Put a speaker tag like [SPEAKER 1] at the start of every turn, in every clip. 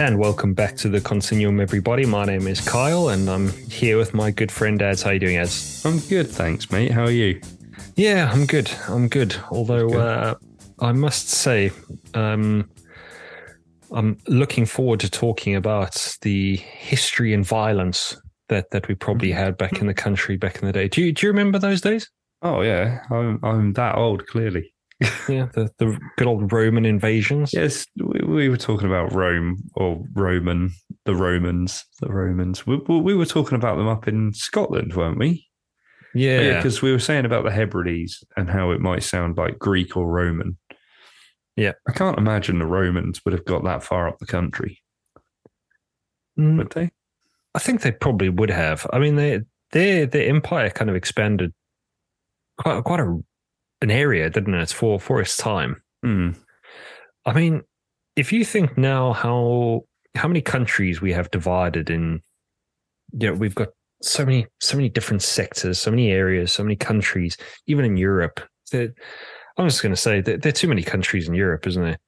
[SPEAKER 1] And welcome back to the Continuum, everybody. My name is Kyle, and I'm here with my good friend Ads. How are you doing, Ads?
[SPEAKER 2] I'm good, thanks, mate. How are you?
[SPEAKER 1] Yeah, I'm good. I'm good. Although good. Uh, I must say, um, I'm looking forward to talking about the history and violence that that we probably had back in the country back in the day. Do you do you remember those days?
[SPEAKER 2] Oh yeah, I'm I'm that old clearly.
[SPEAKER 1] yeah, the the good old Roman invasions.
[SPEAKER 2] Yes, we, we, were talking about Rome or Roman, the Romans, the Romans. We, we were talking about them up in Scotland, weren't we?
[SPEAKER 1] Yeah,
[SPEAKER 2] because we were saying about the Hebrides and how it might sound like Greek or Roman.
[SPEAKER 1] Yeah,
[SPEAKER 2] I can't imagine the Romans would have got that far up the country. Mm. Would they?
[SPEAKER 1] I think they probably would have. I mean, they their their empire kind of expanded quite quite a an area, didn't it, for for its time.
[SPEAKER 2] Mm.
[SPEAKER 1] I mean, if you think now how how many countries we have divided in, you know, we've got so many so many different sectors, so many areas, so many countries, even in Europe. I'm just going to say that there are too many countries in Europe, isn't there?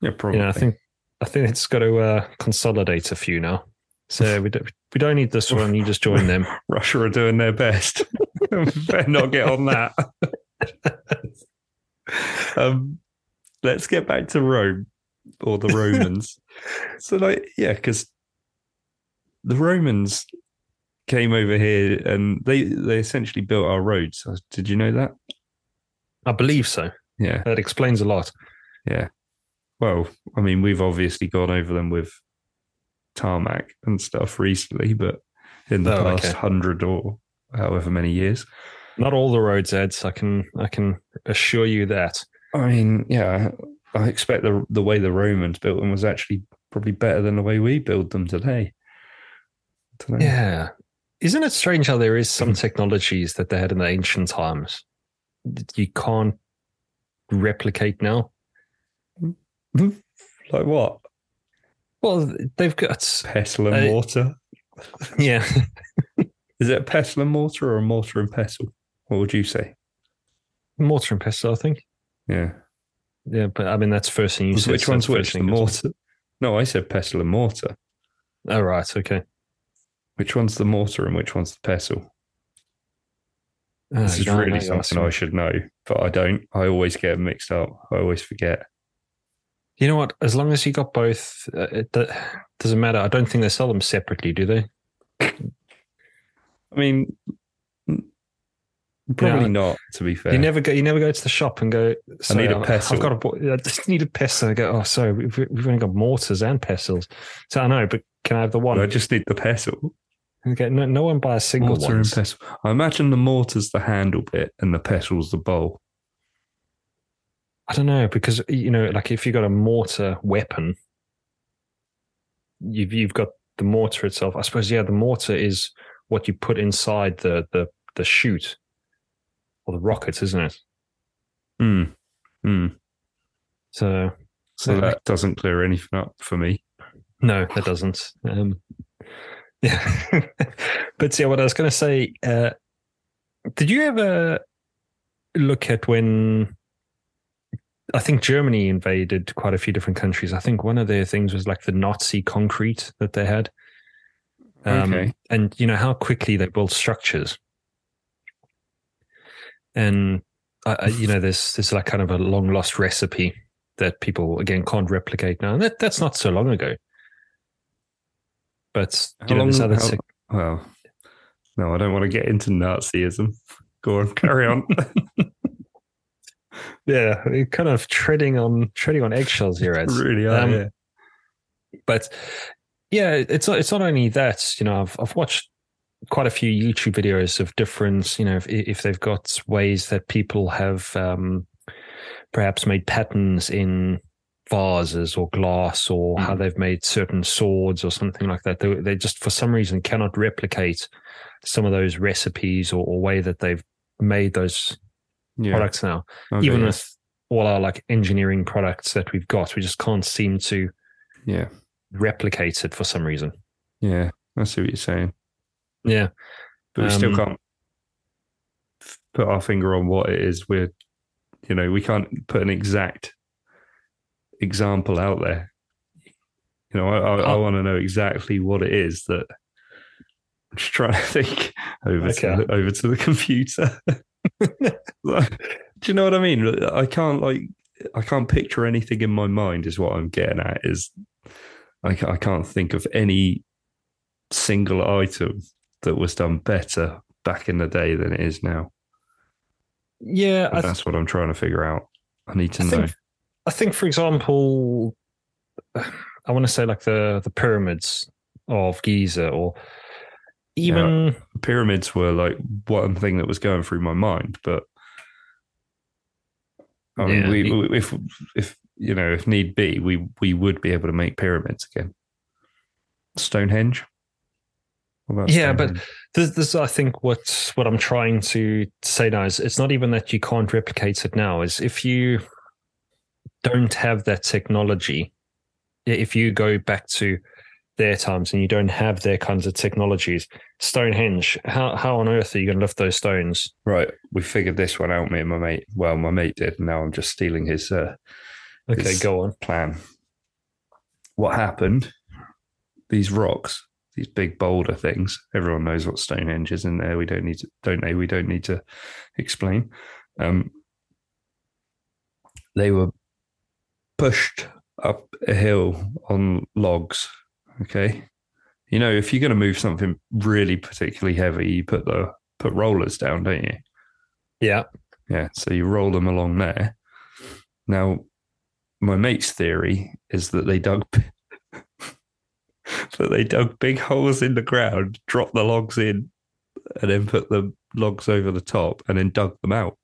[SPEAKER 2] Yeah, probably.
[SPEAKER 1] You know, I think I think it's got to uh, consolidate a few now. So we don't, we don't need this one. You just join them.
[SPEAKER 2] Russia are doing their best. Better not get on that. um, let's get back to Rome or the Romans. so, like, yeah, because the Romans came over here and they they essentially built our roads. Uh, did you know that?
[SPEAKER 1] I believe so.
[SPEAKER 2] Yeah,
[SPEAKER 1] that explains a lot.
[SPEAKER 2] Yeah. Well, I mean, we've obviously gone over them with tarmac and stuff recently, but in the oh, past okay. hundred or however many years.
[SPEAKER 1] Not all the roads, Eds. I can I can assure you that.
[SPEAKER 2] I mean, yeah, I expect the the way the Romans built them was actually probably better than the way we build them today.
[SPEAKER 1] Yeah, isn't it strange how there is some hmm. technologies that they had in the ancient times that you can't replicate now? Hmm. Hmm.
[SPEAKER 2] like what?
[SPEAKER 1] Well, they've got
[SPEAKER 2] pestle and uh, mortar.
[SPEAKER 1] Yeah.
[SPEAKER 2] Is it a pestle and mortar or a mortar and pestle? What would you say?
[SPEAKER 1] Mortar and pestle, I think.
[SPEAKER 2] Yeah.
[SPEAKER 1] Yeah, but I mean that's first thing you said.
[SPEAKER 2] Which one's which? The mortar? No, I said pestle and mortar.
[SPEAKER 1] Oh right, okay.
[SPEAKER 2] Which one's the mortar and which one's the pestle? Oh, this is really something I should know, but I don't. I always get mixed up. I always forget.
[SPEAKER 1] You know what? As long as you got both, uh, it doesn't matter. I don't think they sell them separately, do they?
[SPEAKER 2] I mean, probably not. To be fair,
[SPEAKER 1] you never go. You never go to the shop and go.
[SPEAKER 2] I need a pestle.
[SPEAKER 1] I've got a. I just need a pestle. I go. Oh, sorry, we've, we've only got mortars and pestles. So I know, but can I have the one?
[SPEAKER 2] I just need the pestle.
[SPEAKER 1] Okay, no, no one buys single
[SPEAKER 2] mortar
[SPEAKER 1] ones.
[SPEAKER 2] and pestle. I imagine the mortar's the handle bit and the pestle's the bowl.
[SPEAKER 1] I don't know because you know, like if you got a mortar weapon, you've you've got the mortar itself. I suppose yeah, the mortar is what you put inside the the the chute or the rockets, isn't it?
[SPEAKER 2] Hmm. Hmm.
[SPEAKER 1] So,
[SPEAKER 2] so yeah. that doesn't clear anything up for me.
[SPEAKER 1] No, that doesn't. Um, yeah, but yeah, what I was going to say. Uh, did you ever look at when I think Germany invaded quite a few different countries. I think one of their things was like the Nazi concrete that they had. Um, okay. And you know how quickly they built structures. And uh, you know, there's there's like kind of a long lost recipe that people again can't replicate now. And that that's not so long ago. But you how know, long, other
[SPEAKER 2] how, well, no, I don't want to get into Nazism. Go on, carry on.
[SPEAKER 1] yeah, kind of treading on treading on eggshells here, Ed.
[SPEAKER 2] really are. Um, yeah.
[SPEAKER 1] But yeah, it's not, it's not only that. You know, I've I've watched quite a few YouTube videos of different. You know, if, if they've got ways that people have um, perhaps made patterns in vases or glass or mm. how they've made certain swords or something like that. They, they just for some reason cannot replicate some of those recipes or, or way that they've made those yeah. products now. Okay, Even yeah. with all our like engineering products that we've got, we just can't seem to
[SPEAKER 2] yeah
[SPEAKER 1] replicate it for some reason.
[SPEAKER 2] Yeah, I see what you're saying.
[SPEAKER 1] Yeah,
[SPEAKER 2] but we um, still can't put our finger on what it is. We're, you know, we can't put an exact example out there. You know, I, I, I
[SPEAKER 1] Oh.
[SPEAKER 2] want to know exactly what it is that I'm just trying to think over
[SPEAKER 1] Okay.
[SPEAKER 2] to the, over to the computer. Do you know what I mean? I can't like I can't picture anything in my mind. Is what I'm getting at. Is I, I can't think of any single item that was done better back in the day than it is now.
[SPEAKER 1] Yeah, th-
[SPEAKER 2] That's what I'm trying to figure out. I need to
[SPEAKER 1] I
[SPEAKER 2] know.
[SPEAKER 1] think, I think, for example, I want to say like the the pyramids of Giza, or even
[SPEAKER 2] pyramids were like one thing that was going through my mind, but I mean,
[SPEAKER 1] Yeah,
[SPEAKER 2] we, we- if if you know, if need be, we we would be able to make pyramids again. Stonehenge.
[SPEAKER 1] Yeah, but- this, this I think what what I'm trying to say now is it's not even that you can't replicate it now. Is if you don't have that technology, if you go back to their times and you don't have their kinds of technologies, Stonehenge, how how on earth are you going to lift those stones?
[SPEAKER 2] right, we figured this one out. Me and my mate. Well, my mate did. And now I'm just stealing his uh,
[SPEAKER 1] Okay,
[SPEAKER 2] It's-
[SPEAKER 1] go on.
[SPEAKER 2] plan. What happened? These rocks, these big boulder things. Everyone knows what Stonehenge is in there. We don't need to, don't they? We don't need to explain. Um, they were pushed up a hill on logs. Okay, you know if you're going to move something really particularly heavy, you put the put rollers down, don't you?
[SPEAKER 1] Yeah,
[SPEAKER 2] Yeah, so you roll them along there. Now, my mate's theory is that they dug that they dug big holes in the ground, dropped the logs in, and then put the logs over the top, and then dug them out.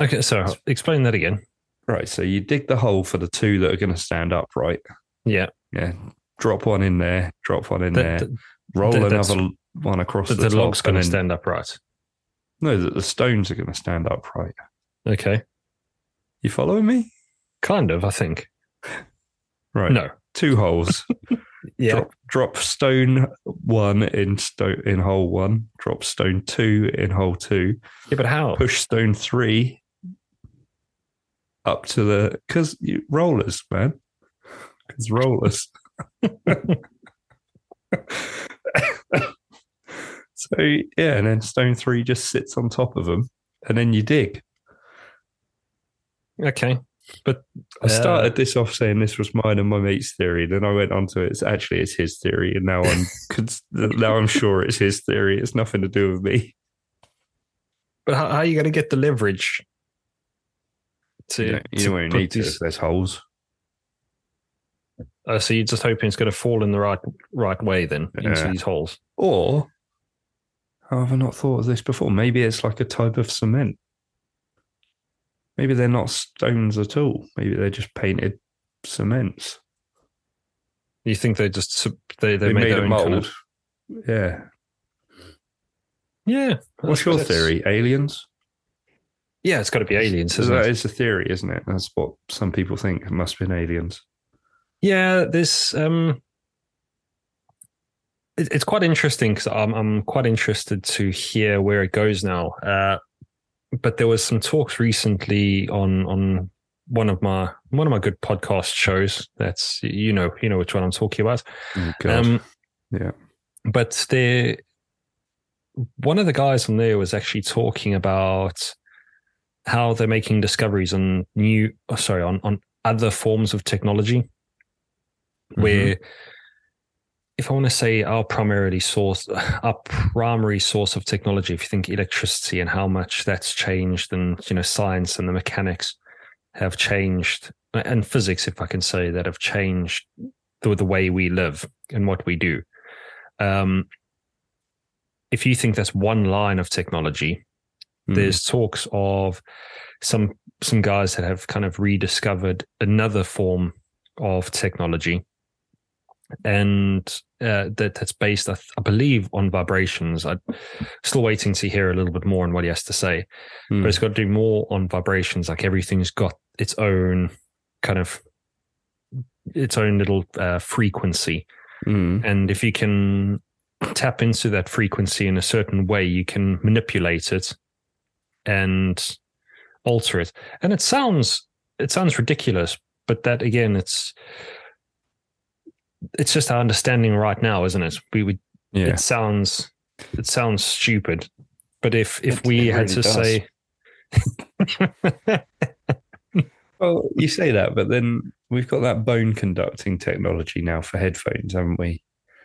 [SPEAKER 1] Okay, so explain that again.
[SPEAKER 2] Right, so you dig the hole for the two that are going to stand upright.
[SPEAKER 1] Yeah,
[SPEAKER 2] Yeah, drop one in there, drop one in
[SPEAKER 1] the,
[SPEAKER 2] there,
[SPEAKER 1] the,
[SPEAKER 2] roll
[SPEAKER 1] that-
[SPEAKER 2] another one across
[SPEAKER 1] the,
[SPEAKER 2] the,
[SPEAKER 1] the
[SPEAKER 2] top,
[SPEAKER 1] log's going to stand upright.
[SPEAKER 2] No, that the stones are going to stand upright.
[SPEAKER 1] Okay,
[SPEAKER 2] You following me?
[SPEAKER 1] kind of. I think.
[SPEAKER 2] Right.
[SPEAKER 1] No.
[SPEAKER 2] two holes.
[SPEAKER 1] Yeah.
[SPEAKER 2] Drop, drop stone one in stone in hole one. Drop stone two in hole two.
[SPEAKER 1] Yeah, but how?
[SPEAKER 2] Push stone three up to the because rollers, man. Because rollers. so yeah, and then stone three just sits on top of them, and then you dig.
[SPEAKER 1] Okay, but
[SPEAKER 2] I
[SPEAKER 1] Uh,
[SPEAKER 2] started this off saying this was mine and my mate's theory. Then I went on to it, it's actually it's his theory, and now I'm cons- now I'm sure it's his theory. It's nothing to do with me.
[SPEAKER 1] but how, how are you going to get the leverage? To,
[SPEAKER 2] You don't, you
[SPEAKER 1] to
[SPEAKER 2] don't
[SPEAKER 1] put
[SPEAKER 2] need to. There's holes.
[SPEAKER 1] uh, so you're just hoping it's going to fall in the right right way then into
[SPEAKER 2] Yeah.
[SPEAKER 1] these holes.
[SPEAKER 2] Or how have I not thought of this before? Maybe it's like a type of cement. Maybe they're not stones at all. Maybe they're just painted cements.
[SPEAKER 1] You think they just they they,
[SPEAKER 2] They,
[SPEAKER 1] made,
[SPEAKER 2] made
[SPEAKER 1] their
[SPEAKER 2] a
[SPEAKER 1] own
[SPEAKER 2] mold.
[SPEAKER 1] kind of
[SPEAKER 2] Yeah.
[SPEAKER 1] yeah.
[SPEAKER 2] What's your theory? Aliens?
[SPEAKER 1] Yeah, it's got to be aliens,
[SPEAKER 2] So that
[SPEAKER 1] it?
[SPEAKER 2] is a theory, isn't it? That's what some people think. It must have been aliens.
[SPEAKER 1] Yeah, this um, it, it's quite interesting because I'm I'm quite interested to hear where it goes now. Uh, but there was some talks recently on on one of my one of my good podcast shows. That's you know you know which one I'm talking about.
[SPEAKER 2] Oh,
[SPEAKER 1] Um,
[SPEAKER 2] Yeah.
[SPEAKER 1] But there, one of the guys on there was actually talking about how they're making discoveries on new, oh, sorry, on on other forms of technology, where. If I want to say our primarily source, our primary source of technology, if you think electricity and how much that's changed, and you know science and the mechanics have changed, and physics, if I can say that, have changed the, the way we live and what we do. Um, if you think that's one line of technology,
[SPEAKER 2] Mhm.
[SPEAKER 1] there's talks of some some guys that have kind of rediscovered another form of technology, and uh, that that's based, I, th- I believe, on vibrations. I'm still waiting to hear a little bit more on what he has to say,
[SPEAKER 2] Mm.
[SPEAKER 1] but it's got to do more on vibrations. Like everything's got its own kind of its own little uh, frequency
[SPEAKER 2] Mm.
[SPEAKER 1] and if you can tap into that frequency in a certain way, you can manipulate it and alter it. And it sounds it sounds ridiculous, but that again, it's it's just our understanding right now, isn't it? We would.
[SPEAKER 2] Yeah.
[SPEAKER 1] It sounds it sounds stupid, but if if
[SPEAKER 2] It-
[SPEAKER 1] we
[SPEAKER 2] it
[SPEAKER 1] had
[SPEAKER 2] really
[SPEAKER 1] to
[SPEAKER 2] does.
[SPEAKER 1] say.
[SPEAKER 2] Well, you say that, but then we've got that bone conducting technology now for headphones, haven't we?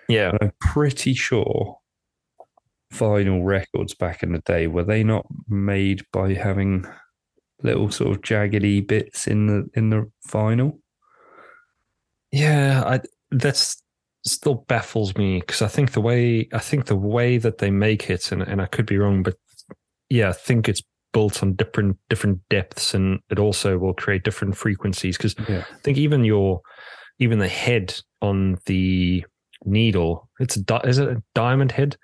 [SPEAKER 1] yeah,
[SPEAKER 2] And I'm pretty sure vinyl records back in the day were they not made by having little sort of jaggedy bits in the in the vinyl?
[SPEAKER 1] Yeah, I that's still baffles me because I think the way I think the way that they make it, and, and I could be wrong, but yeah, I think it's built on different different depths, and it also will create different frequencies. Because
[SPEAKER 2] Yeah.
[SPEAKER 1] I think even your even the head on the needle, it's a di- is it a diamond head,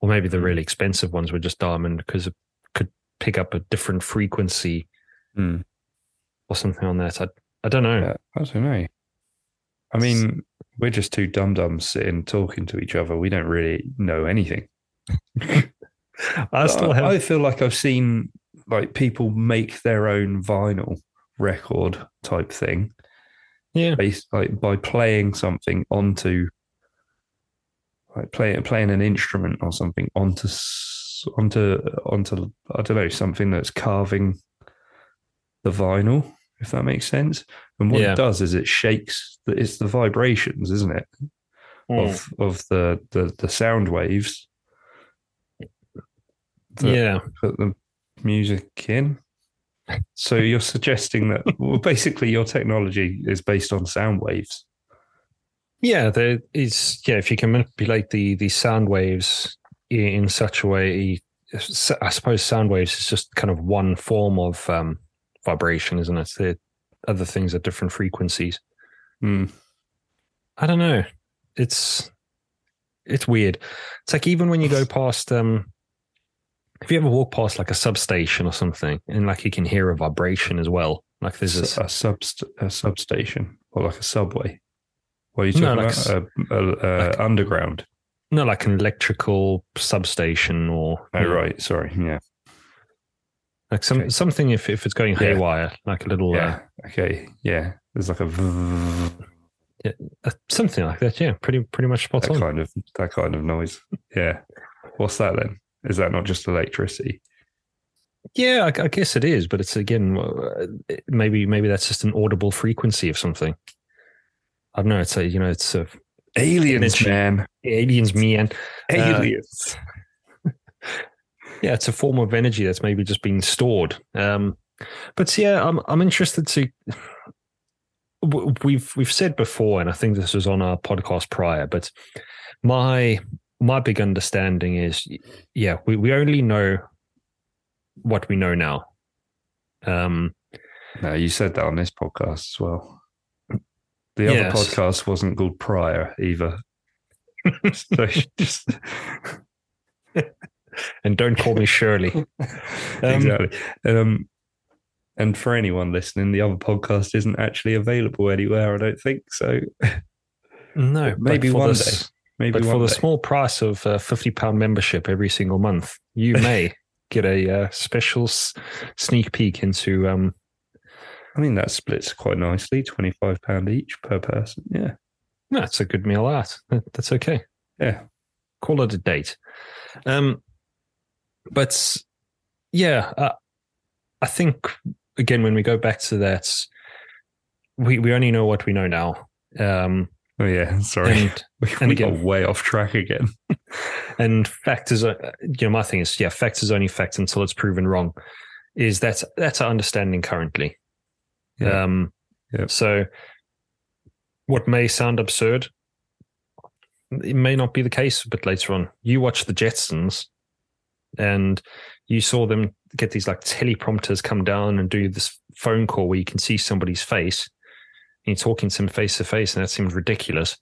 [SPEAKER 1] or maybe the
[SPEAKER 2] Mm.
[SPEAKER 1] really expensive ones were just diamond because it could pick up a different frequency
[SPEAKER 2] Hmm.
[SPEAKER 1] or something on that. I I don't know.
[SPEAKER 2] Yeah, I don't know. I mean, we're just two dum dums sitting talking to each other. We don't really know anything.
[SPEAKER 1] I still have
[SPEAKER 2] I feel like I've seen like people make their own vinyl record type thing,
[SPEAKER 1] yeah.
[SPEAKER 2] based like by playing something onto like playing playing an instrument or something onto onto onto I don't know something that's carving the vinyl. If that makes sense, and what
[SPEAKER 1] Yeah.
[SPEAKER 2] it does is it shakes. The, it's the vibrations, isn't it,
[SPEAKER 1] Mm.
[SPEAKER 2] of of the the the sound waves.
[SPEAKER 1] yeah.
[SPEAKER 2] put the music in. So you're suggesting that well, basically your technology is based on sound waves.
[SPEAKER 1] Yeah, there is. Yeah, if you can manipulate the the sound waves in, in such a way, I suppose sound waves is just kind of one form of um, vibration, isn't it? The other things at different frequencies.
[SPEAKER 2] Hmm.
[SPEAKER 1] I don't know. It's it's weird. It's like even when you go past um if you ever walk past like a substation or something and like you can hear a vibration as well. Like there's this
[SPEAKER 2] a, subst- a substation or like a subway. What are you
[SPEAKER 1] No,
[SPEAKER 2] talking
[SPEAKER 1] like
[SPEAKER 2] about? Uh, uh,
[SPEAKER 1] like-
[SPEAKER 2] underground.
[SPEAKER 1] not like an electrical substation or
[SPEAKER 2] Oh, right. Sorry. Yeah.
[SPEAKER 1] Like some
[SPEAKER 2] Okay.
[SPEAKER 1] something if, if it's going
[SPEAKER 2] Yeah.
[SPEAKER 1] haywire, like a little
[SPEAKER 2] Yeah. Okay. Yeah. There's like a v-
[SPEAKER 1] uh, uh, something like that. Yeah, pretty pretty much spot
[SPEAKER 2] that
[SPEAKER 1] on.
[SPEAKER 2] kind of that kind of noise. Yeah. What's that then? Is that not just electricity?
[SPEAKER 1] Yeah, I, I guess it is, but it's again uh, maybe maybe that's just an audible frequency of something. I don't know. It's a you know it's a
[SPEAKER 2] Aliens, man.
[SPEAKER 1] aliens me and
[SPEAKER 2] Aliens.
[SPEAKER 1] Yeah, it's a form of energy that's maybe just being stored. Um, but yeah, I'm I'm interested to. We've we've said before, and I think this was on our podcast prior, but my my big understanding is, yeah, we, we only know what we know now. Um,
[SPEAKER 2] No, you said that on this podcast as well. The
[SPEAKER 1] Yes.
[SPEAKER 2] other podcast wasn't called Prior either. so just
[SPEAKER 1] and don't call me Shirley.
[SPEAKER 2] exactly. Um, and for anyone listening, the other podcast isn't actually available anywhere. I don't think so.
[SPEAKER 1] No, but
[SPEAKER 2] Maybe one
[SPEAKER 1] this-
[SPEAKER 2] day. Maybe
[SPEAKER 1] but for the
[SPEAKER 2] day.
[SPEAKER 1] small price of a fifty pound membership every single month, you may get a uh, special s- sneak peek into. Um,
[SPEAKER 2] I mean, that splits quite nicely. Twenty five pound each per person. Yeah,
[SPEAKER 1] that's a good meal out. That- That's okay.
[SPEAKER 2] yeah.
[SPEAKER 1] Call it a date. Um, but yeah, uh, I think again when we go back to that, we we only know what we know now. Um,
[SPEAKER 2] Oh yeah. Sorry,
[SPEAKER 1] and
[SPEAKER 2] we,
[SPEAKER 1] and
[SPEAKER 2] we got way off track again.
[SPEAKER 1] and fact is, uh, you know, my thing is, yeah, fact is only fact until it's proven wrong. Is that that's our understanding currently?
[SPEAKER 2] Yeah.
[SPEAKER 1] Um,
[SPEAKER 2] Yep.
[SPEAKER 1] So, what may sound absurd, it may not be the case. But later on, you watch the Jetsons, and you saw them get these like teleprompters come down and do this phone call where you can see somebody's face. And you're talking to them face to face, and that seemed ridiculous.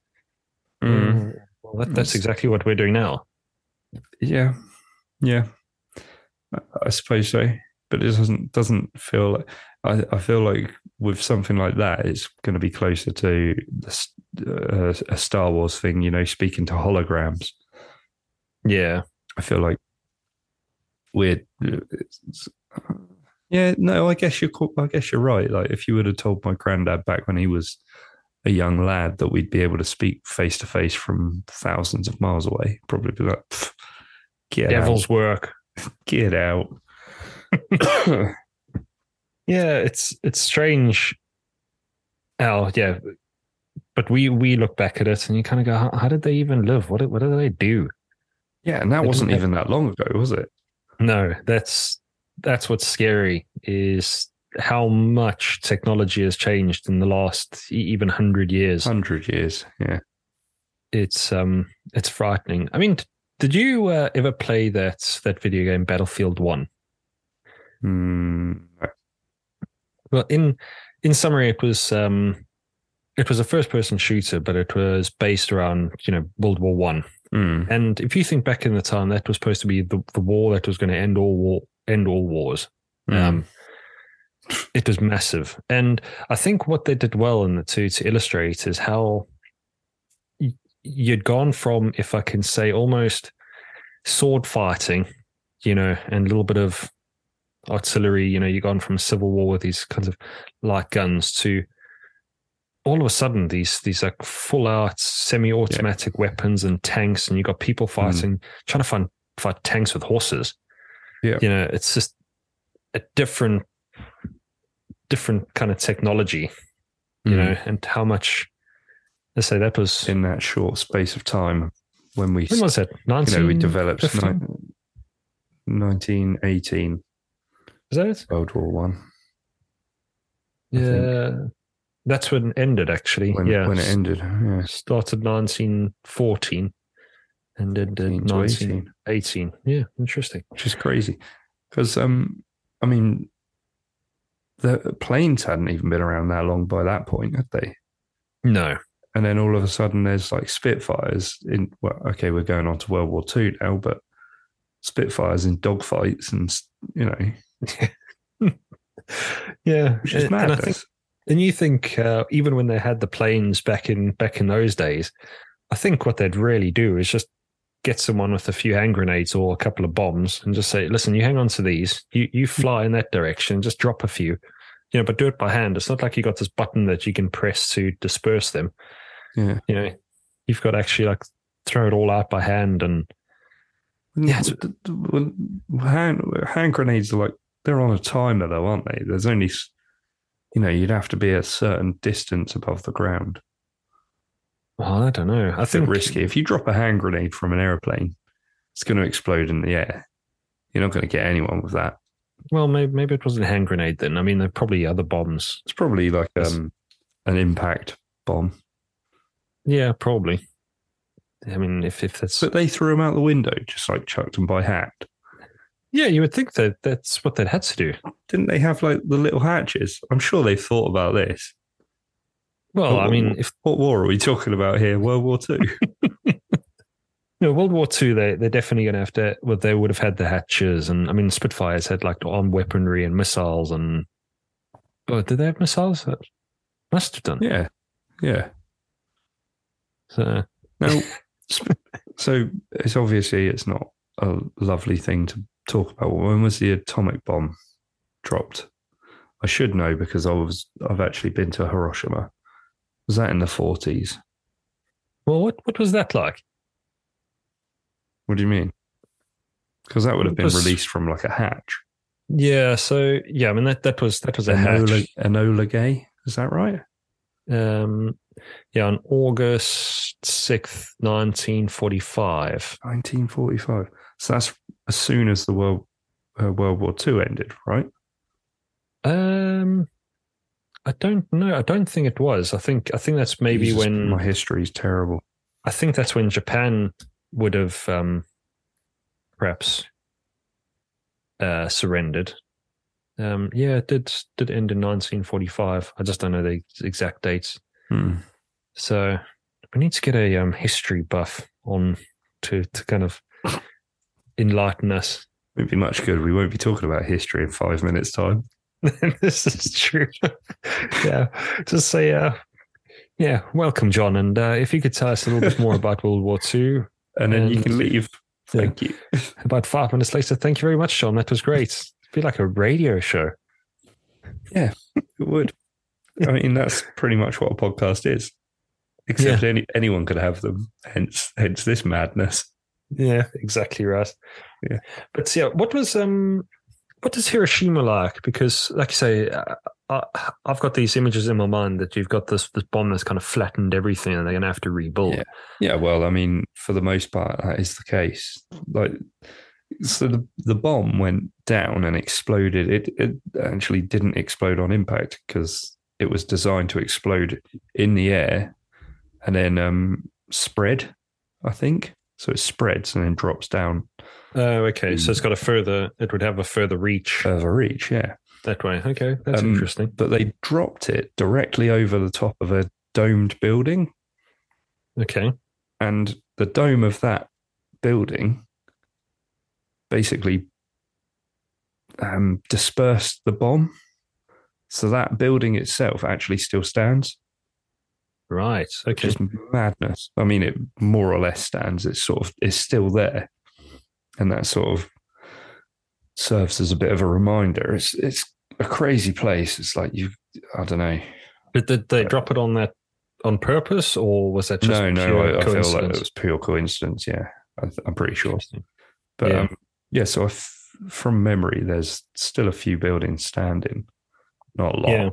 [SPEAKER 2] Mm.
[SPEAKER 1] Well, that, that's exactly what we're doing now.
[SPEAKER 2] Yeah, yeah. I, I suppose so, but it doesn't doesn't feel. Like, I I feel like with something like that, it's going to be closer to the, uh, a Star Wars thing. You know, speaking to holograms.
[SPEAKER 1] Yeah.
[SPEAKER 2] I feel like we're Yeah, no, I guess you're. I guess you're right. Like if you would have told my granddad back when he was a young lad that we'd be able to speak face to face from thousands of miles away, probably be like, "Get
[SPEAKER 1] Devil's
[SPEAKER 2] out,
[SPEAKER 1] work.
[SPEAKER 2] get out."
[SPEAKER 1] Yeah, it's it's strange. Oh, yeah. But we we look back at it and you kind of go, how, how did they even live? What did, what did they do?
[SPEAKER 2] yeah, and that
[SPEAKER 1] They
[SPEAKER 2] wasn't
[SPEAKER 1] didn't have-
[SPEAKER 2] even that long ago, was it?
[SPEAKER 1] No, that's that's what's scary is how much technology has changed in the last even hundred years.
[SPEAKER 2] Hundred years. Yeah.
[SPEAKER 1] It's um it's frightening. I mean, did you uh, ever play that that video game Battlefield One?
[SPEAKER 2] Mm,
[SPEAKER 1] Well, in in summary, it was um it was a first person shooter, but it was based around you know World War One.
[SPEAKER 2] Mm,
[SPEAKER 1] And if you think back in the time, that was supposed to be the, the war that was going to end all war, end all wars.
[SPEAKER 2] mm.
[SPEAKER 1] Um, it was massive, and I think what they did well in the two to illustrate is how y- you'd gone from, if I can say, almost sword fighting, you know, and a little bit of artillery. You know, you've gone from civil war with these kinds of light guns to all of a sudden these these like full out semi-automatic weapons and tanks, and you got people fighting, trying to find fight tanks with horses.
[SPEAKER 2] Yeah.
[SPEAKER 1] you know, it's just a different different kind of technology, you
[SPEAKER 2] Mm.
[SPEAKER 1] know, and how much. Let's say that was
[SPEAKER 2] in that short space of time when we,
[SPEAKER 1] when was it?
[SPEAKER 2] you know, we developed
[SPEAKER 1] 15?
[SPEAKER 2] ni- 1918
[SPEAKER 1] Is that it?
[SPEAKER 2] World War One.
[SPEAKER 1] Yeah, that's when it ended. Actually,
[SPEAKER 2] When,
[SPEAKER 1] yeah,
[SPEAKER 2] when it ended, yeah,
[SPEAKER 1] started 1914 and ended
[SPEAKER 2] 19 18,
[SPEAKER 1] 1918. Yeah, interesting.
[SPEAKER 2] which is crazy. Because, um, I mean, the planes hadn't even been around that long by that point, had they?
[SPEAKER 1] No,
[SPEAKER 2] And then all of a sudden, there's like Spitfires in. Well, okay, we're going on to World War Two now, but Spitfires in dogfights and you know,
[SPEAKER 1] yeah,
[SPEAKER 2] which is
[SPEAKER 1] and
[SPEAKER 2] madness.
[SPEAKER 1] And you think uh, even when they had the planes back in back in those days, I think what they'd really do is just get someone with a few hand grenades or a couple of bombs and just say, "Listen, you hang on to these. You you fly in that direction. Just drop a few." You know, but do it by hand. It's not like you got this button that you can press to disperse them.
[SPEAKER 2] yeah.
[SPEAKER 1] you know, you've got to actually like throw it all out by hand and Yeah, it's-
[SPEAKER 2] The- the- well, hand, hand grenades are like they're on a timer though, aren't they? There's only, you know, you'd have to be a certain distance above the ground.
[SPEAKER 1] well, I don't know. I
[SPEAKER 2] It's
[SPEAKER 1] think
[SPEAKER 2] risky. If you drop a hand grenade from an airplane, it's going to explode in the air. You're not going to get anyone with that.
[SPEAKER 1] well, maybe maybe it wasn't a hand grenade then. I mean, there are probably other bombs.
[SPEAKER 2] It's probably like um, an impact bomb.
[SPEAKER 1] Yeah, probably. I mean, if if that's
[SPEAKER 2] But they threw them out the window, just like chucked them by hand.
[SPEAKER 1] Yeah, you would think that that's what they'd had to do.
[SPEAKER 2] Didn't they have like the little hatches? I'm sure they thought about this.
[SPEAKER 1] Well,
[SPEAKER 2] What-
[SPEAKER 1] I mean, if
[SPEAKER 2] What war are we talking about here? World War Two.
[SPEAKER 1] No, World War Two, they they're definitely going to have to. Well, they would have had the hatches, and I mean, Spitfires had like armed weaponry and missiles, and oh, did they have missiles? That must have done.
[SPEAKER 2] yeah, yeah.
[SPEAKER 1] So,
[SPEAKER 2] Now, so it's obviously it's not a lovely thing to talk about. When was the atomic bomb dropped? I should know because I was I've actually been to Hiroshima. Was that in the forties?
[SPEAKER 1] well, what what was that like?
[SPEAKER 2] What do you mean? Because that would have been
[SPEAKER 1] was-
[SPEAKER 2] released from like a hatch.
[SPEAKER 1] Yeah, so yeah, I mean that that was that was a hatch.
[SPEAKER 2] Enola, Enola Gay, is that right?
[SPEAKER 1] Um, yeah, on August sixth, nineteen forty-five.
[SPEAKER 2] 1945. So that's as soon as the world uh, World War Two ended, right?
[SPEAKER 1] Um, I don't know. I don't think it was. I think I think that's maybe
[SPEAKER 2] Jesus,
[SPEAKER 1] when
[SPEAKER 2] my history is terrible.
[SPEAKER 1] I think that's when Japan would have um, perhaps uh, surrendered. Um, yeah, it did did end in 1945. I just don't know the exact dates.
[SPEAKER 2] Hmm.
[SPEAKER 1] So we need to get a um, history buff on to to kind of enlighten us.
[SPEAKER 2] Won't be much good. We won't be talking about history in five minutes' time.
[SPEAKER 1] this is true. yeah, just say, uh, yeah, welcome, John. And uh, if you could tell us a little bit more about World War II,
[SPEAKER 2] And then you can leave.
[SPEAKER 1] Yeah.
[SPEAKER 2] Thank you.
[SPEAKER 1] about five minutes later, thank you very much, John. That was great. I feel like a radio show.
[SPEAKER 2] Yeah, it would. I mean, that's pretty much what a podcast is. Except any, anyone could have them. Hence, hence this madness.
[SPEAKER 1] Yeah, exactly right.
[SPEAKER 2] Yeah.
[SPEAKER 1] But yeah, what was um, what does Hiroshima like? Because, like you say, uh, I, I've got these images in my mind that you've got this this bomb that's kind of flattened everything, and they're going to have to rebuild.
[SPEAKER 2] Yeah. Yeah, well, I mean, for the most part, that is the case. Like, so the the bomb went down and exploded. It it actually didn't explode on impact because it was designed to explode in the air and then um, spread. I think so. It spreads and then drops down.
[SPEAKER 1] Oh, okay. So it's got a further. It would have a further reach
[SPEAKER 2] further reach. Yeah,
[SPEAKER 1] that way. Okay, that's
[SPEAKER 2] Um,
[SPEAKER 1] interesting.
[SPEAKER 2] but they dropped it directly over the top of a domed building,
[SPEAKER 1] Okay.
[SPEAKER 2] and the dome of that building basically um, dispersed the bomb. So that building itself actually still stands.
[SPEAKER 1] Right. Okay.
[SPEAKER 2] Just madness. I mean, it more or less stands. It's sort of it's still there, and that sort of serves as a bit of a reminder. It's it's a crazy place. It's like you, I don't know.
[SPEAKER 1] But did they drop it on that on purpose, or was that just
[SPEAKER 2] no, no, I, I feel like it was pure coincidence. Yeah, I, th- I'm pretty sure. But
[SPEAKER 1] Yeah.
[SPEAKER 2] um, yeah so from memory, there's still a few buildings standing, not a lot,
[SPEAKER 1] Yeah.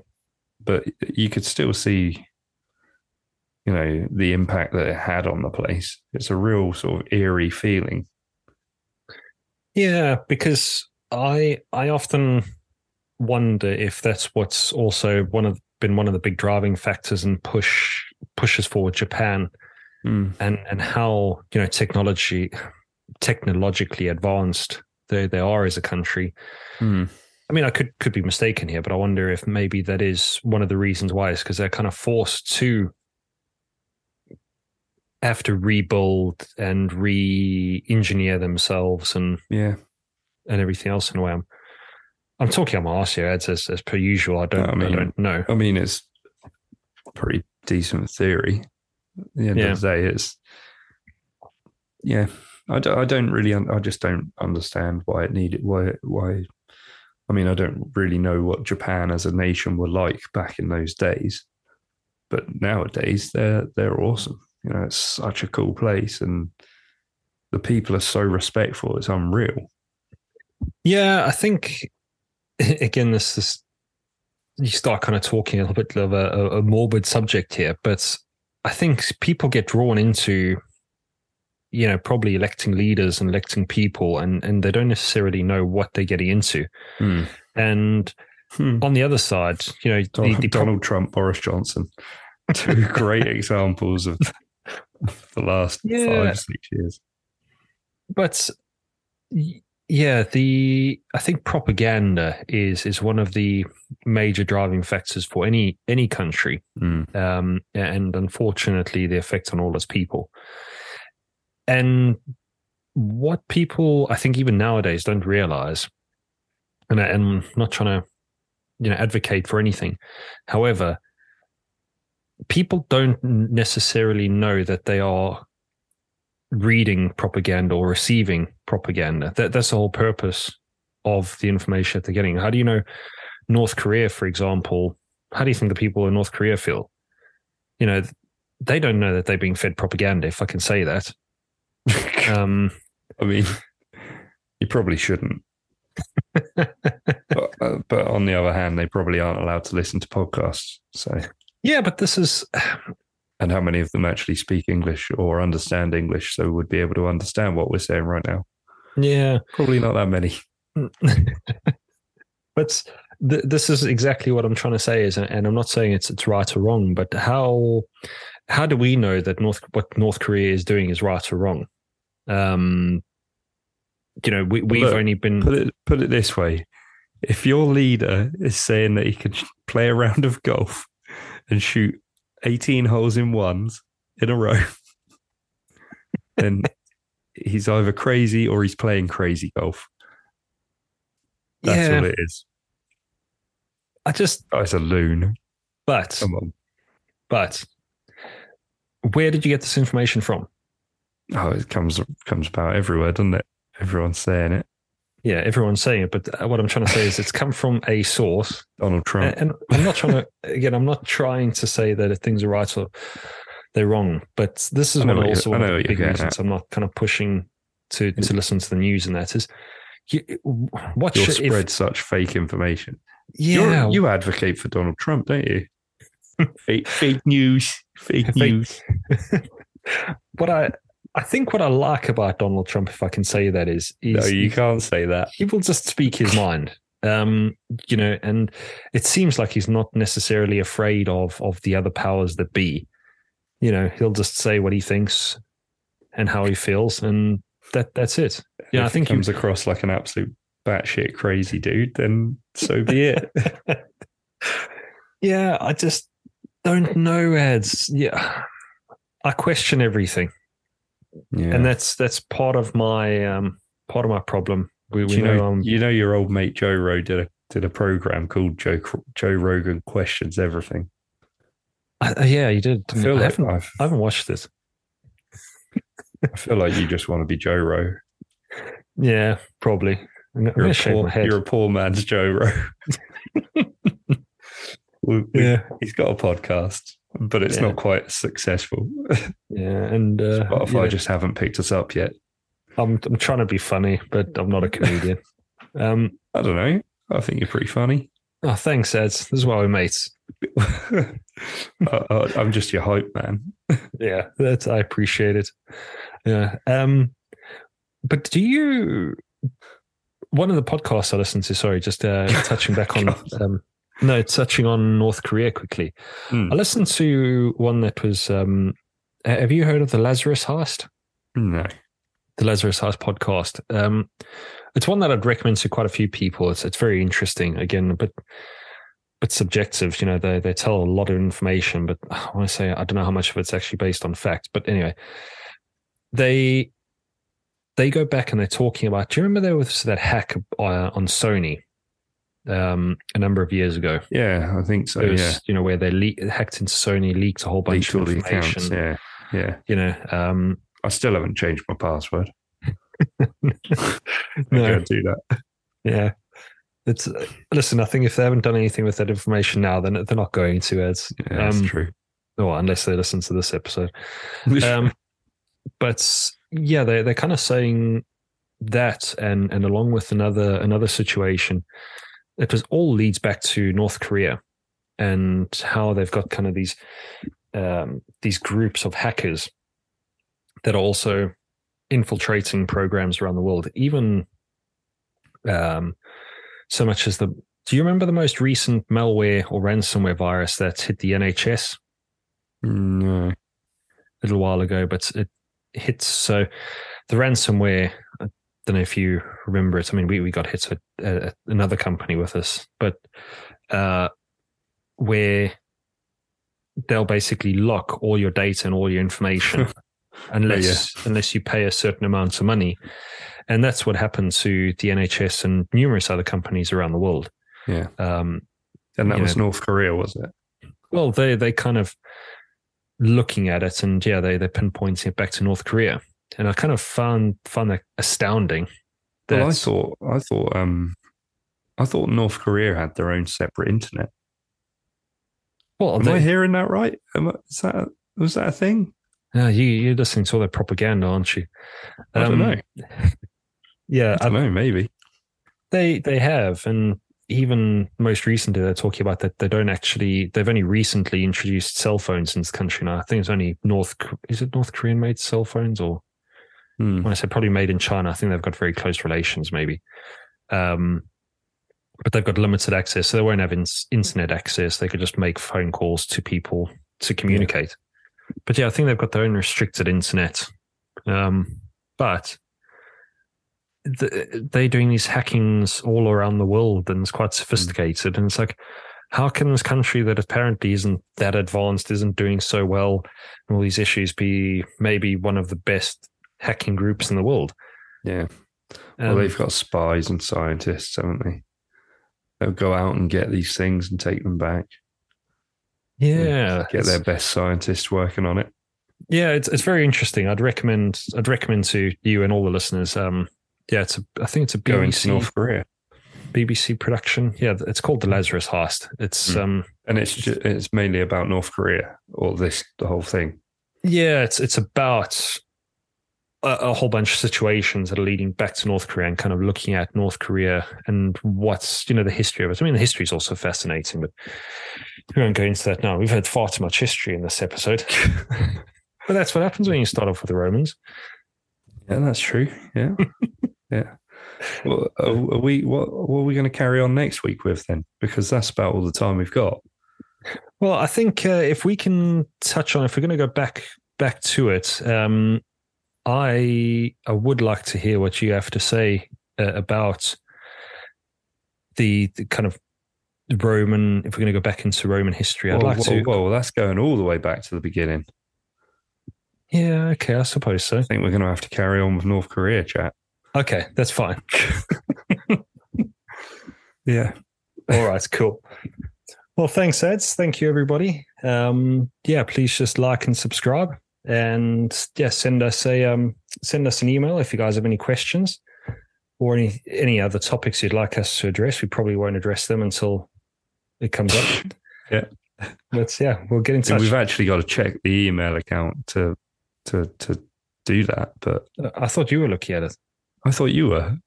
[SPEAKER 2] but you could still see, you know, the impact that it had on the place. It's a real sort of eerie feeling.
[SPEAKER 1] Yeah, because I I often wonder if that's what's also one of been one of the big driving factors and push pushes forward Japan
[SPEAKER 2] Mm.
[SPEAKER 1] and and how you know technology technologically advanced they they are as a country.
[SPEAKER 2] Mm.
[SPEAKER 1] I mean, I could could be mistaken here, but I wonder if maybe that is one of the reasons why is because they're kind of forced to have to rebuild and re-engineer themselves and
[SPEAKER 2] Yeah,
[SPEAKER 1] and everything else in a way. I'm, I'm talking on my arse here, as, as per usual. I don't,
[SPEAKER 2] I
[SPEAKER 1] I,
[SPEAKER 2] mean-
[SPEAKER 1] don't know.
[SPEAKER 2] I mean, it's pretty decent theory. At the end
[SPEAKER 1] Yeah.
[SPEAKER 2] of the day, it's yeah. I don't, I don't really. I just don't understand why it needed. Why why. I mean, I don't really know what Japan as a nation were like back in those days, but nowadays they're they're awesome. You know, it's such a cool place, and the people are so respectful. It's unreal.
[SPEAKER 1] Yeah, I think again, this this you start kind of talking a little bit of a, a, morbid subject here, but I think people get drawn into you know probably electing leaders and electing people, and and they don't necessarily know what they're getting into. And
[SPEAKER 2] Hmm.
[SPEAKER 1] on the other side, you know,
[SPEAKER 2] Donald,
[SPEAKER 1] the
[SPEAKER 2] Donald Trump, Boris Johnson, two great examples of the last
[SPEAKER 1] Yeah.
[SPEAKER 2] five six years.
[SPEAKER 1] but yeah the i think propaganda is is one of the major driving factors for any any country
[SPEAKER 2] Mm.
[SPEAKER 1] um and unfortunately the effect on all its people and what people i think even nowadays don't realize and, I, and i'm not trying to you know advocate for anything however people don't necessarily know that they are reading propaganda or receiving propaganda. That that's the whole purpose of the information that they're getting. How do you know North Korea, for example? How do you think the people in North Korea feel? You know, they don't know that they're being fed propaganda, if I can say that. Um,
[SPEAKER 2] I mean, you probably shouldn't. but, uh, but on the other hand, they probably aren't allowed to listen to podcasts. So,
[SPEAKER 1] yeah, but this is
[SPEAKER 2] and how many of them actually speak English or understand English, so would be able to understand what we're saying right now?
[SPEAKER 1] yeah.
[SPEAKER 2] Probably not that many.
[SPEAKER 1] but th- this is exactly what I'm trying to say is, and I'm not saying it's it's right or wrong, but how how do we know that North what North Korea is doing is right or wrong? Um, you know, we we've
[SPEAKER 2] Look,
[SPEAKER 1] only been
[SPEAKER 2] Put it put it this way: if your leader is saying that he can play a round of golf and shoot eighteen holes in ones in a row, then he's either crazy or he's playing crazy golf. That's
[SPEAKER 1] yeah.
[SPEAKER 2] all it is.
[SPEAKER 1] I just
[SPEAKER 2] Oh, it's a loon.
[SPEAKER 1] but
[SPEAKER 2] Come on.
[SPEAKER 1] but where did you get this information from?
[SPEAKER 2] Oh, it comes comes about everywhere, doesn't it? Everyone's saying it.
[SPEAKER 1] Yeah, everyone's saying it, but uh, what I'm trying to say is it's come from a source.
[SPEAKER 2] Donald Trump.
[SPEAKER 1] And, I'm not trying to again. I'm not trying to say that if things are right or they're wrong, but this is one
[SPEAKER 2] what
[SPEAKER 1] also one
[SPEAKER 2] know
[SPEAKER 1] of the big reasons I'm not kind of pushing to to listen to the news and that is. You, what
[SPEAKER 2] You'll
[SPEAKER 1] should, if,
[SPEAKER 2] spread such fake information.
[SPEAKER 1] yeah,
[SPEAKER 2] You're, you advocate for Donald Trump, don't you? fake, fake news. Fake
[SPEAKER 1] Fake-
[SPEAKER 2] news.
[SPEAKER 1] what I I think what I like about Donald Trump, if I can say that, is
[SPEAKER 2] No, you can't say that.
[SPEAKER 1] he will just speak his mind. Um, you know, and it seems like he's not necessarily afraid of of the other powers that be. You know, he'll just say what he thinks and how he feels, and that that's it. Yeah, I think
[SPEAKER 2] he comes across like an absolute batshit crazy dude, then so be it.
[SPEAKER 1] yeah, I just don't know, ads. Yeah, I question everything,
[SPEAKER 2] Yeah.
[SPEAKER 1] and that's that's part of my um part of my problem. We, we
[SPEAKER 2] you
[SPEAKER 1] know,
[SPEAKER 2] know,
[SPEAKER 1] um,
[SPEAKER 2] you know, your old mate Joe Rogan did a did a program called Joe Joe Rogan questions everything.
[SPEAKER 1] I- yeah, you did.
[SPEAKER 2] I feel like
[SPEAKER 1] haven't,
[SPEAKER 2] I've,
[SPEAKER 1] I haven't watched this.
[SPEAKER 2] I feel like you just want to be Joe Ro.
[SPEAKER 1] Yeah, probably. I'm
[SPEAKER 2] You're a poor, you're a poor man's Joe Ro. We- we-
[SPEAKER 1] Yeah,
[SPEAKER 2] He's got a podcast, but it's
[SPEAKER 1] Yeah.
[SPEAKER 2] not quite successful.
[SPEAKER 1] yeah, and uh,
[SPEAKER 2] Spotify
[SPEAKER 1] you know,
[SPEAKER 2] just haven't picked us up yet.
[SPEAKER 1] I'm I'm trying to be funny, but I'm not a comedian. um,
[SPEAKER 2] I don't know. I think you're pretty funny.
[SPEAKER 1] oh, thanks, Ed. This is why we're mates.
[SPEAKER 2] I, I, I'm just your hype man.
[SPEAKER 1] Yeah, that's I appreciate it. Yeah. Um, but do you? One of the podcasts I listened to. Sorry, just uh, touching back on. Um, no, touching on North Korea quickly.
[SPEAKER 2] Hmm.
[SPEAKER 1] I listened to one that was. Um, have you heard of the Lazarus Heist?
[SPEAKER 2] No.
[SPEAKER 1] the Lazarus Heist podcast. Um, it's one that I'd recommend to quite a few people. It's it's very interesting. Again, but but subjective. You know, they they tell a lot of information, but I want to say I don't know how much of it's actually based on fact. But anyway, they they go back and they're talking about. Do you remember there was that hack uh, on Sony um, a number of years ago?
[SPEAKER 2] Yeah, I think so.
[SPEAKER 1] Was,
[SPEAKER 2] yeah.
[SPEAKER 1] you know, where they le- hacked into Sony, leaked a whole bunch
[SPEAKER 2] Leaked
[SPEAKER 1] of information.
[SPEAKER 2] accounts. Yeah. Yeah.
[SPEAKER 1] You know, um,
[SPEAKER 2] I still haven't changed my password.
[SPEAKER 1] no,
[SPEAKER 2] I do that.
[SPEAKER 1] Yeah. It's listen. I think if they haven't done anything with that information now, then they're not going to. It's
[SPEAKER 2] Yeah, that's
[SPEAKER 1] Um,
[SPEAKER 2] true.
[SPEAKER 1] Well, unless they listen to this episode. Um, but yeah, they they're kind of saying that, and and along with another another situation, it was all leads back to North Korea and how they've got kind of these um, these groups of hackers that are also infiltrating programs around the world. Even um, so much as the. Do you remember the most recent malware or ransomware virus that hit the NHS?
[SPEAKER 2] no.
[SPEAKER 1] a little while ago, but it hits. So the ransomware, don't know if you remember it. I mean, we, we got hit at uh, another company with us, but uh, where they'll basically lock all your data and all your information unless unless you pay a certain amount of money. And that's what happened to the NHS and numerous other companies around the world.
[SPEAKER 2] Yeah.
[SPEAKER 1] Um,
[SPEAKER 2] And that was
[SPEAKER 1] know-
[SPEAKER 2] North Korea, was it?
[SPEAKER 1] well, they they kind of looking at it, and yeah, they they're pinpointing it back to North Korea, and I kind of found found that astounding.
[SPEAKER 2] Well, I thought I thought um I thought North Korea had their own separate internet.
[SPEAKER 1] well,
[SPEAKER 2] Am
[SPEAKER 1] they,
[SPEAKER 2] I hearing that right? I, is that was that a thing?
[SPEAKER 1] yeah, you you're listening to all their propaganda, aren't you?
[SPEAKER 2] I don't
[SPEAKER 1] Um,
[SPEAKER 2] know.
[SPEAKER 1] Yeah,
[SPEAKER 2] I don't know. Maybe.
[SPEAKER 1] they they have, and even most recently, they're talking about that they don't actually. They've only recently introduced cell phones in this country now. I think it's only North. Is it North Korean made cell phones or
[SPEAKER 2] Hmm.
[SPEAKER 1] when I said probably made in China, I think they've got very close relations, maybe. Um, but they've got limited access, so they won't have in- internet access. They could just make phone calls to people to communicate. But yeah, I think they've got their own restricted internet. Um, but the, they're doing these hackings all around the world, and it's quite sophisticated. And it's like, how can this country that apparently isn't that advanced, isn't doing so well, and all these issues, be maybe one of the best hacking groups in the world?
[SPEAKER 2] Yeah. Well,
[SPEAKER 1] Um,
[SPEAKER 2] they've got spies and scientists, haven't they? They'll go out and get these things and take them back.
[SPEAKER 1] yeah,
[SPEAKER 2] Get their best scientists working on it.
[SPEAKER 1] yeah. It's it's very interesting. I'd recommend I'd recommend to you and all the listeners. Um, yeah, it's a. I think it's a
[SPEAKER 2] going to
[SPEAKER 1] BBC
[SPEAKER 2] North Korea,
[SPEAKER 1] BBC production. Yeah, it's called the Lazarus Heist. It's
[SPEAKER 2] Hmm.
[SPEAKER 1] um
[SPEAKER 2] and it's ju- it's mainly about North Korea or this the whole thing.
[SPEAKER 1] yeah, it's it's about a, a whole bunch of situations that are leading back to North Korea and kind of looking at North Korea and what's you know the history of it. I mean, the history is also fascinating, but we won't go into that now. We've had far too much history in this episode. but that's what happens when you start off with the Romans.
[SPEAKER 2] Yeah, that's true. Yeah, yeah. Well, are, we what, what are we going to carry on next week with then? Because that's about all the time we've got.
[SPEAKER 1] Well, I think uh, if we can touch on, if we're going to go back back to it, um, I I would like to hear what you have to say uh, about the, the kind of Roman. If we're going to go back into Roman history, I'd
[SPEAKER 2] whoa,
[SPEAKER 1] like
[SPEAKER 2] whoa,
[SPEAKER 1] to.
[SPEAKER 2] Well, that's going all the way back to the beginning.
[SPEAKER 1] Yeah, okay, I suppose so.
[SPEAKER 2] I think we're going to have to carry on with North Korea chat.
[SPEAKER 1] Okay, that's fine.
[SPEAKER 2] Yeah.
[SPEAKER 1] All right, cool. Well, thanks, Eds. Thank you, everybody. Um, yeah, please just like and subscribe, and yeah, send us a um, send us an email if you guys have any questions or any any other topics you'd like us to address. We probably won't address them until it comes up.
[SPEAKER 2] Yeah.
[SPEAKER 1] but yeah, we'll get in touch.
[SPEAKER 2] we've actually got to check the email account to to to do that. But
[SPEAKER 1] I thought you were looking at it.
[SPEAKER 2] I thought you were.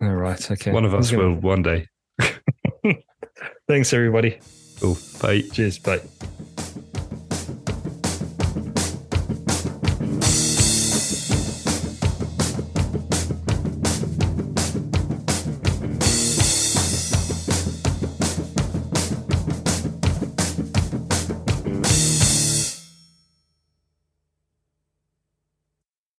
[SPEAKER 1] All right, okay.
[SPEAKER 2] One of us
[SPEAKER 1] gonna-
[SPEAKER 2] will one day.
[SPEAKER 1] Thanks, everybody.
[SPEAKER 2] Cool. Bye.
[SPEAKER 1] Cheers. Bye.